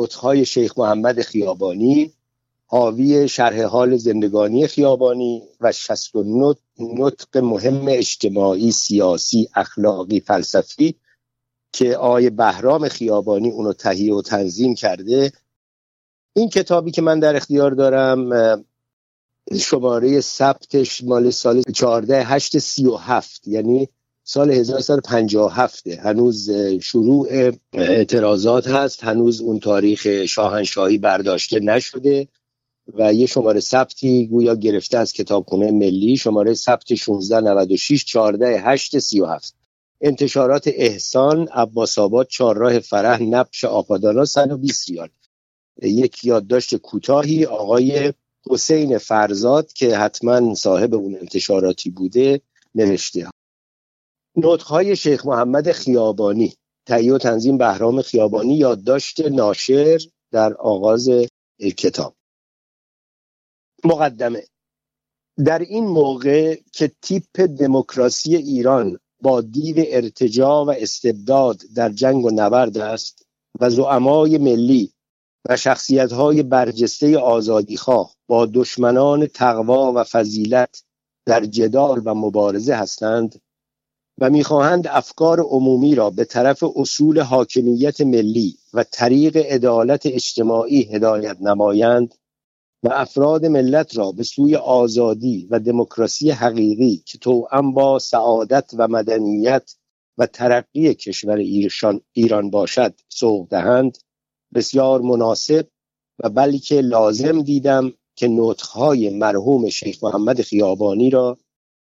نوتهای شیخ محمد خیابانی حاوی شرح حال زندگانی خیابانی و 69 نطق مهم اجتماعی سیاسی اخلاقی فلسفی که آقای بهرام خیابانی اونو تهیه و تنظیم کرده. این کتابی که من در اختیار دارم شماره ثبتش مال سال 14 8 37 یعنی سال 1357 هنوز شروع اعتراضات هست هنوز اون تاریخ شاهنشاهی برداشته نشده و یه شماره ثبتی گویا گرفته از کتابخونه ملی شماره ثبت 1696 14 8 37 انتشارات احسان عباس آباد چهارراه فرح نبش آپادانا 120 ریال. یک یادداشت کوتاهی آقای حسین فرزاد که حتما صاحب اون انتشاراتی بوده نوشته. نطقهای شیخ محمد خیابانی. تهیه و تنظیم بهرام خیابانی یادداشت ناشر در آغاز کتاب مقدمه. در این موقع که تیپ دموکراسی ایران با دیو ارتجا و استبداد در جنگ و نبرد است و زعمای ملی و شخصیت‌های برجسته آزادیخواه با دشمنان تقوا و فضیلت در جدال و مبارزه هستند و می‌خواهند افکار عمومی را به طرف اصول حاکمیت ملی و طریق عدالت اجتماعی هدایت نمایند و افراد ملت را به سوی آزادی و دموکراسی حقیقی که توأم با سعادت و مدنیت و ترقی کشور ایران باشد سوق دهند بسیار مناسب و بلکه لازم دیدم که نطخهای مرحوم شیخ محمد خیابانی را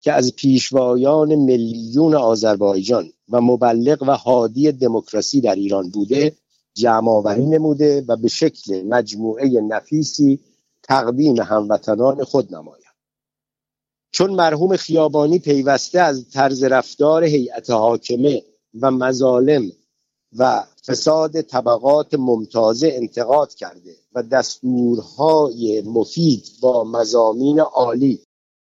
که از پیشوایان ملیون آذربایجان و مبلغ و حادی دموکراسی در ایران بوده جمع آوری نموده و به شکل مجموعه نفیسی تقدیم هموطنان خود نماید. چون مرحوم خیابانی پیوسته از طرز رفتار هیئت حاکمه و مظالم و فساد طبقات ممتازه انتقاد کرده و دستورهای مفید با مزامین عالی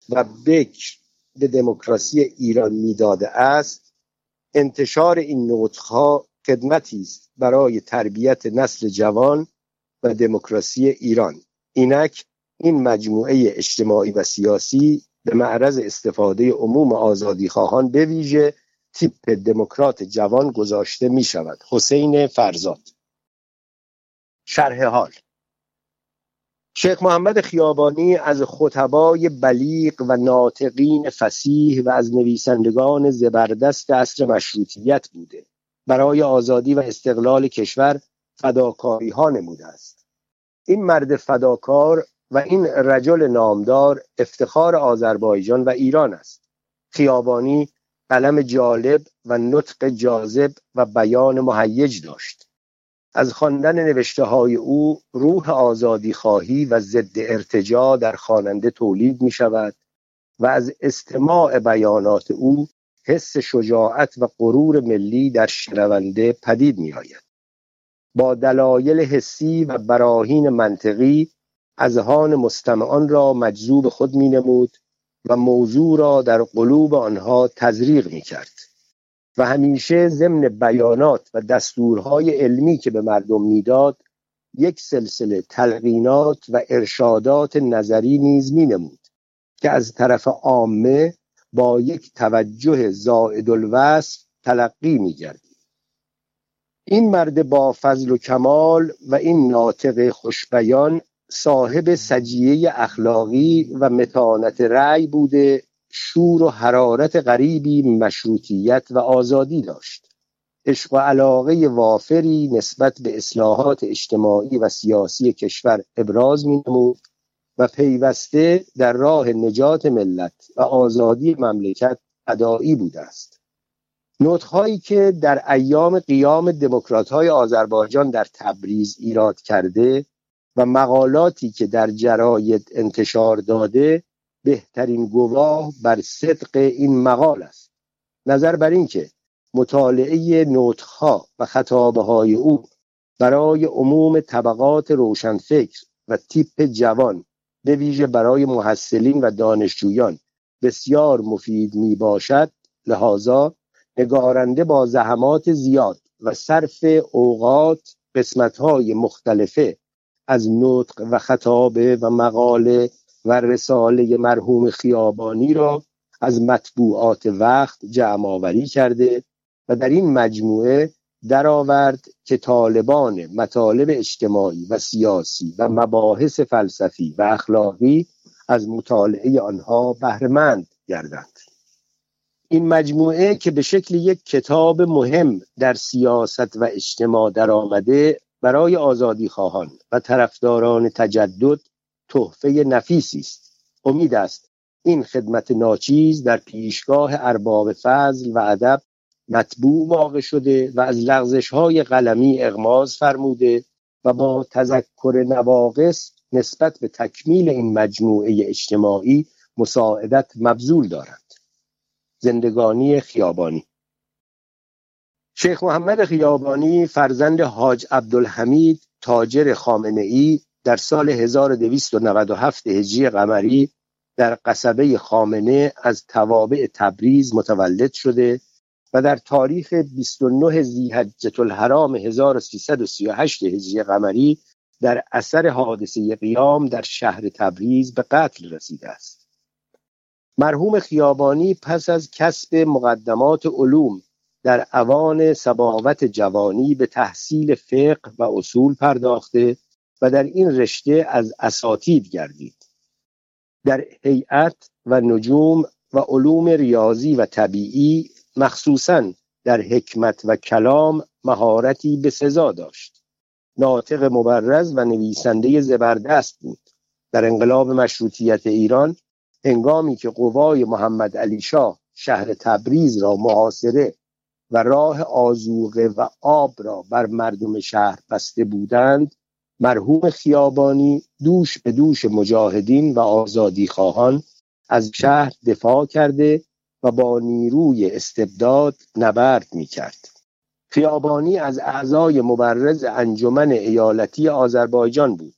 و بکر به دموکراسی ایران می‌داده است انتشار این نوتها خدمتی است برای تربیت نسل جوان و دموکراسی ایران. اینک این مجموعه اجتماعی و سیاسی به معرض استفاده عموم آزادی خواهان به ویژه تیپ دموکرات جوان گذاشته می شود حسین فرزاد. شرح حال. شیخ محمد خیابانی از خطبای بلیغ و ناطقین فسیح و از نویسندگان زبردست عصر مشروطیت بوده. برای آزادی و استقلال کشور فداکاری ها نموده است. این مرد فداکار و این رجل نامدار افتخار آذربایجان و ایران است. خیابانی قلم جالب و نطق جاذب و بیان مهیج داشت. از خواندن نوشته های او روح آزادی خواهی و ضد ارتجا در خواننده تولید می شود و از استماع بیانات او حس شجاعت و غرور ملی در شنونده پدید می آید. با دلایل حسی و براهین منطقی اذهان مستمعان را مجذوب خود می نمود و موضوع را در قلوب آنها تزریق می کرد و همیشه ضمن بیانات و دستورهای علمی که به مردم می‌داد یک سلسله تلقینات و ارشادات نظری نیز می نمود که از طرف عامه با یک توجه زائد الوصف تلقی می گردید. این مرد با فضل و کمال و این ناطق خوشبیان صاحب سجیه اخلاقی و متانت رأی بوده شور و حرارت غریبی مشروطیت و آزادی داشت. عشق و علاقه وافری نسبت به اصلاحات اجتماعی و سیاسی کشور ابراز می نمود و پیوسته در راه نجات ملت و آزادی مملکت ادایی بوده است. نطخهایی که در ایام قیام دموکرات های آذربایجان در تبریز ایراد کرده و مقالاتی که در جراید انتشار داده بهترین گواه بر صدق این مقال است. نظر بر این که مطالعه نوتها و خطابه های او برای عموم طبقات روشنفکر و تیپ جوان به ویژه برای محصلین و دانشجویان بسیار مفید می باشد لحاظا نگارنده با زحمات زیاد و صرف اوقات های مختلفه از نطق و خطابه و مقاله و رساله مرحوم خیابانی را از مطبوعات وقت جمع آوری کرده و در این مجموعه درآورد که طالبان مطالب اجتماعی و سیاسی و مباحث فلسفی و اخلاقی از مطالعه آنها بهرهمند گردند این مجموعه که به شکل یک کتاب مهم در سیاست و اجتماع درآمده برای آزادی خواهان و طرفداران تجدد تحفه نفیسی است. امید است این خدمت ناچیز در پیشگاه ارباب فضل و ادب مطبوع واقع شده و از لغزش های قلمی اغماز فرموده و با تذکر نواقص نسبت به تکمیل این مجموعه اجتماعی مساعدت مبذول دارند زندگانی خیابانی. شیخ محمد خیابانی فرزند حاج عبدالحمید تاجر خامنه ای در سال 1297 هجری قمری در قصبه خامنه از توابع تبریز متولد شده و در تاریخ 29 زیحجت الحرام 1338 هجری قمری در اثر حادثه قیام در شهر تبریز به قتل رسیده است. مرحوم خیابانی پس از کسب مقدمات علوم در اوان سباوت جوانی به تحصیل فقه و اصول پرداخته و در این رشته از اساتید گردید. در هیئت و نجوم و علوم ریاضی و طبیعی مخصوصا در حکمت و کلام مهارتی به سزا داشت. ناطق مبرز و نویسنده زبردست بود. در انقلاب مشروطیت ایران هنگامی که قوای محمد علی شاه شهر تبریز را محاصره و راه آزوقه و آب را بر مردم شهر بسته بودند مرحوم خیابانی دوش به دوش مجاهدین و آزادی خواهان از شهر دفاع کرده و با نیروی استبداد نبرد می کرد. خیابانی از اعضای مبرز انجمن ایالتی آذربایجان بود.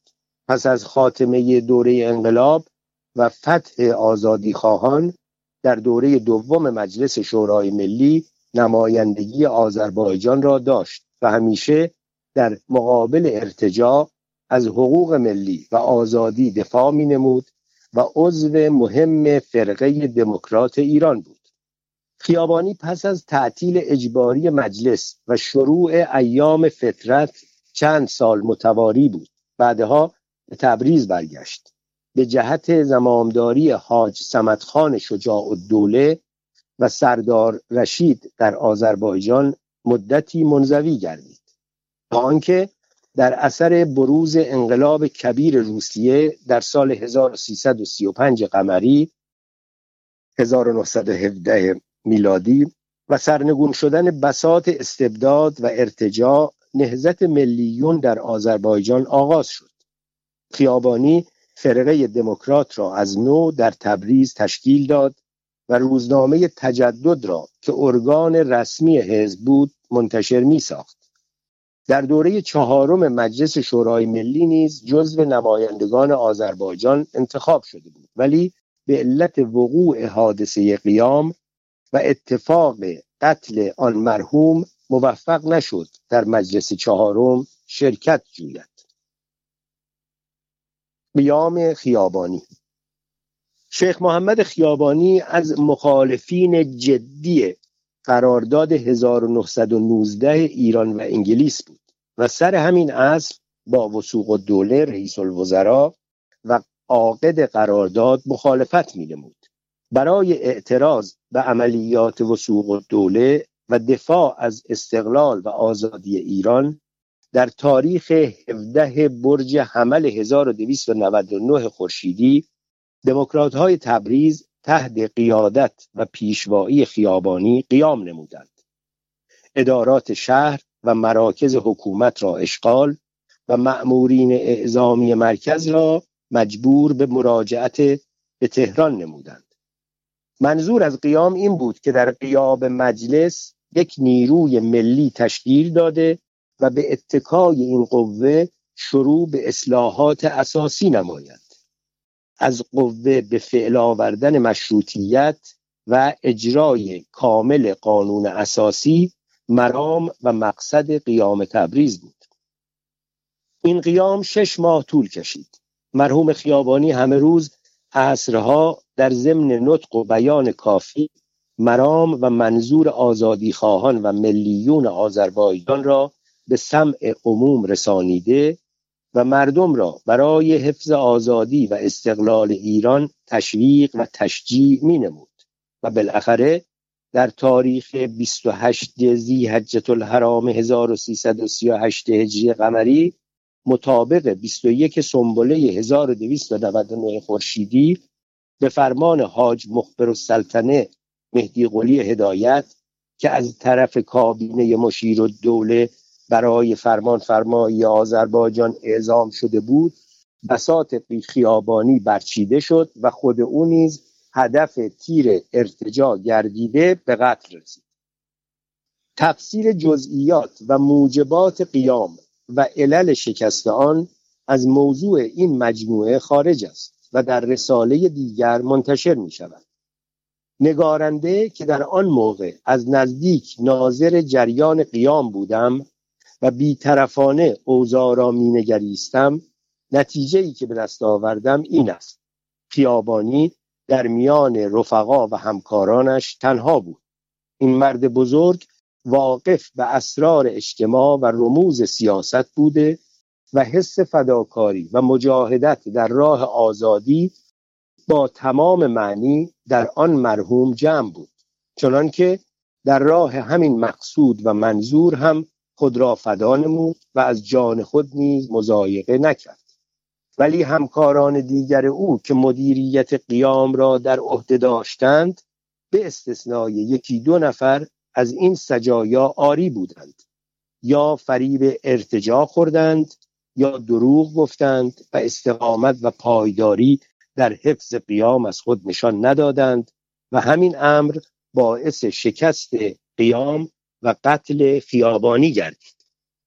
پس از خاتمه دوره انقلاب و فتح آزادی خواهان در دوره دوم مجلس شورای ملی نمایندگی آذربایجان را داشت و همیشه در مقابل ارتجاع از حقوق ملی و آزادی دفاع می نمود و عضو مهم فرقه دموکرات ایران بود. خیابانی پس از تعطیل اجباری مجلس و شروع ایام فطرت چند سال متواری بود. بعدها به تبریز برگشت. به جهت زمامداری حاج سمدخان شجاع الدوله و سردار رشید در آذربایجان مدتی منزوی گردید. آنکه در اثر بروز انقلاب کبیر روسیه در سال 1335 قمری 1917 میلادی و سرنگون شدن بسات استبداد و ارتجاع نهزت ملیون در آذربایجان آغاز شد خیابانی فرقه دموکرات را از نو در تبریز تشکیل داد و روزنامه تجدد را که ارگان رسمی حزب بود منتشر می ساخت. در دوره چهارم مجلس شورای ملی نیز جزو نمایندگان آذربایجان انتخاب شده بود. ولی به علت وقوع حادثه قیام و اتفاق قتل آن مرحوم موفق نشد در مجلس چهارم شرکت جوید. قیام خیابانی. شیخ محمد خیابانی از مخالفین جدی قرارداد 1919 ایران و انگلیس بود و سر همین اصل با وسوق دوله رئیس الوزراء و عاقد قرارداد مخالفت می نمود. برای اعتراض به عملیات وسوق دوله و دفاع از استقلال و آزادی ایران در تاریخ 17 برج حمل 1299 خورشیدی دموکرات های تبریز تحت قیادت و پیشوایی خیابانی قیام نمودند. ادارات شهر و مراکز حکومت را اشغال و مأمورین اعزامی مرکز را مجبور به مراجعت به تهران نمودند. منظور از قیام این بود که در قیاب مجلس یک نیروی ملی تشکیل داده و به اتکای این قوه شروع به اصلاحات اساسی نماید. از قوه به فعل آوردن مشروطیت و اجرای کامل قانون اساسی مرام و مقصد قیام تبریز بود. این قیام شش ماه طول کشید. مرحوم خیابانی همه روز عصرها در ضمن نطق و بیان کافی مرام و منظور آزادی خواهان و ملیون آذربایجان را به سمع عموم رسانیده و مردم را برای حفظ آزادی و استقلال ایران تشویق و تشجیع می نمود و بالاخره در تاریخ 28 زی حجت الحرام 1338 هجری قمری مطابق 21 سنبله 1299 خورشیدی به فرمان حاج مخبر السلطنه مهدی قلی هدایت که از طرف کابینه مشیر و دوله برای فرمان فرمایی آذربایجان اعزام شده بود بساط خیابانی برچیده شد و خود او نیز هدف تیر ارتجا گردیده به قتل رسید. تفسیر جزئیات و موجبات قیام و علل شکست آن از موضوع این مجموعه خارج است و در رساله دیگر منتشر می شود نگارنده که در آن موقع از نزدیک ناظر جریان قیام بودم و بیطرفانه اوضاع را مینگریستم نتیجه ای که به دست آوردم این است. خیابانی در میان رفقا و همکارانش تنها بود. این مرد بزرگ واقف به اسرار اجتماع و رموز سیاست بوده و حس فداکاری و مجاهدت در راه آزادی با تمام معنی در آن مرحوم جمع بود. چنانکه در راه همین مقصود و منظور هم خود را فدا نمود و از جان خود نیز مزایقه نکرد. ولی همکاران دیگر او که مدیریت قیام را در عهده داشتند به استثنای یکی دو نفر از این سجایا آری بودند. یا فریب ارتجا خوردند یا دروغ گفتند و استقامت و پایداری در حفظ قیام از خود نشان ندادند و همین امر باعث شکست قیام و قتل خیابانی گردید.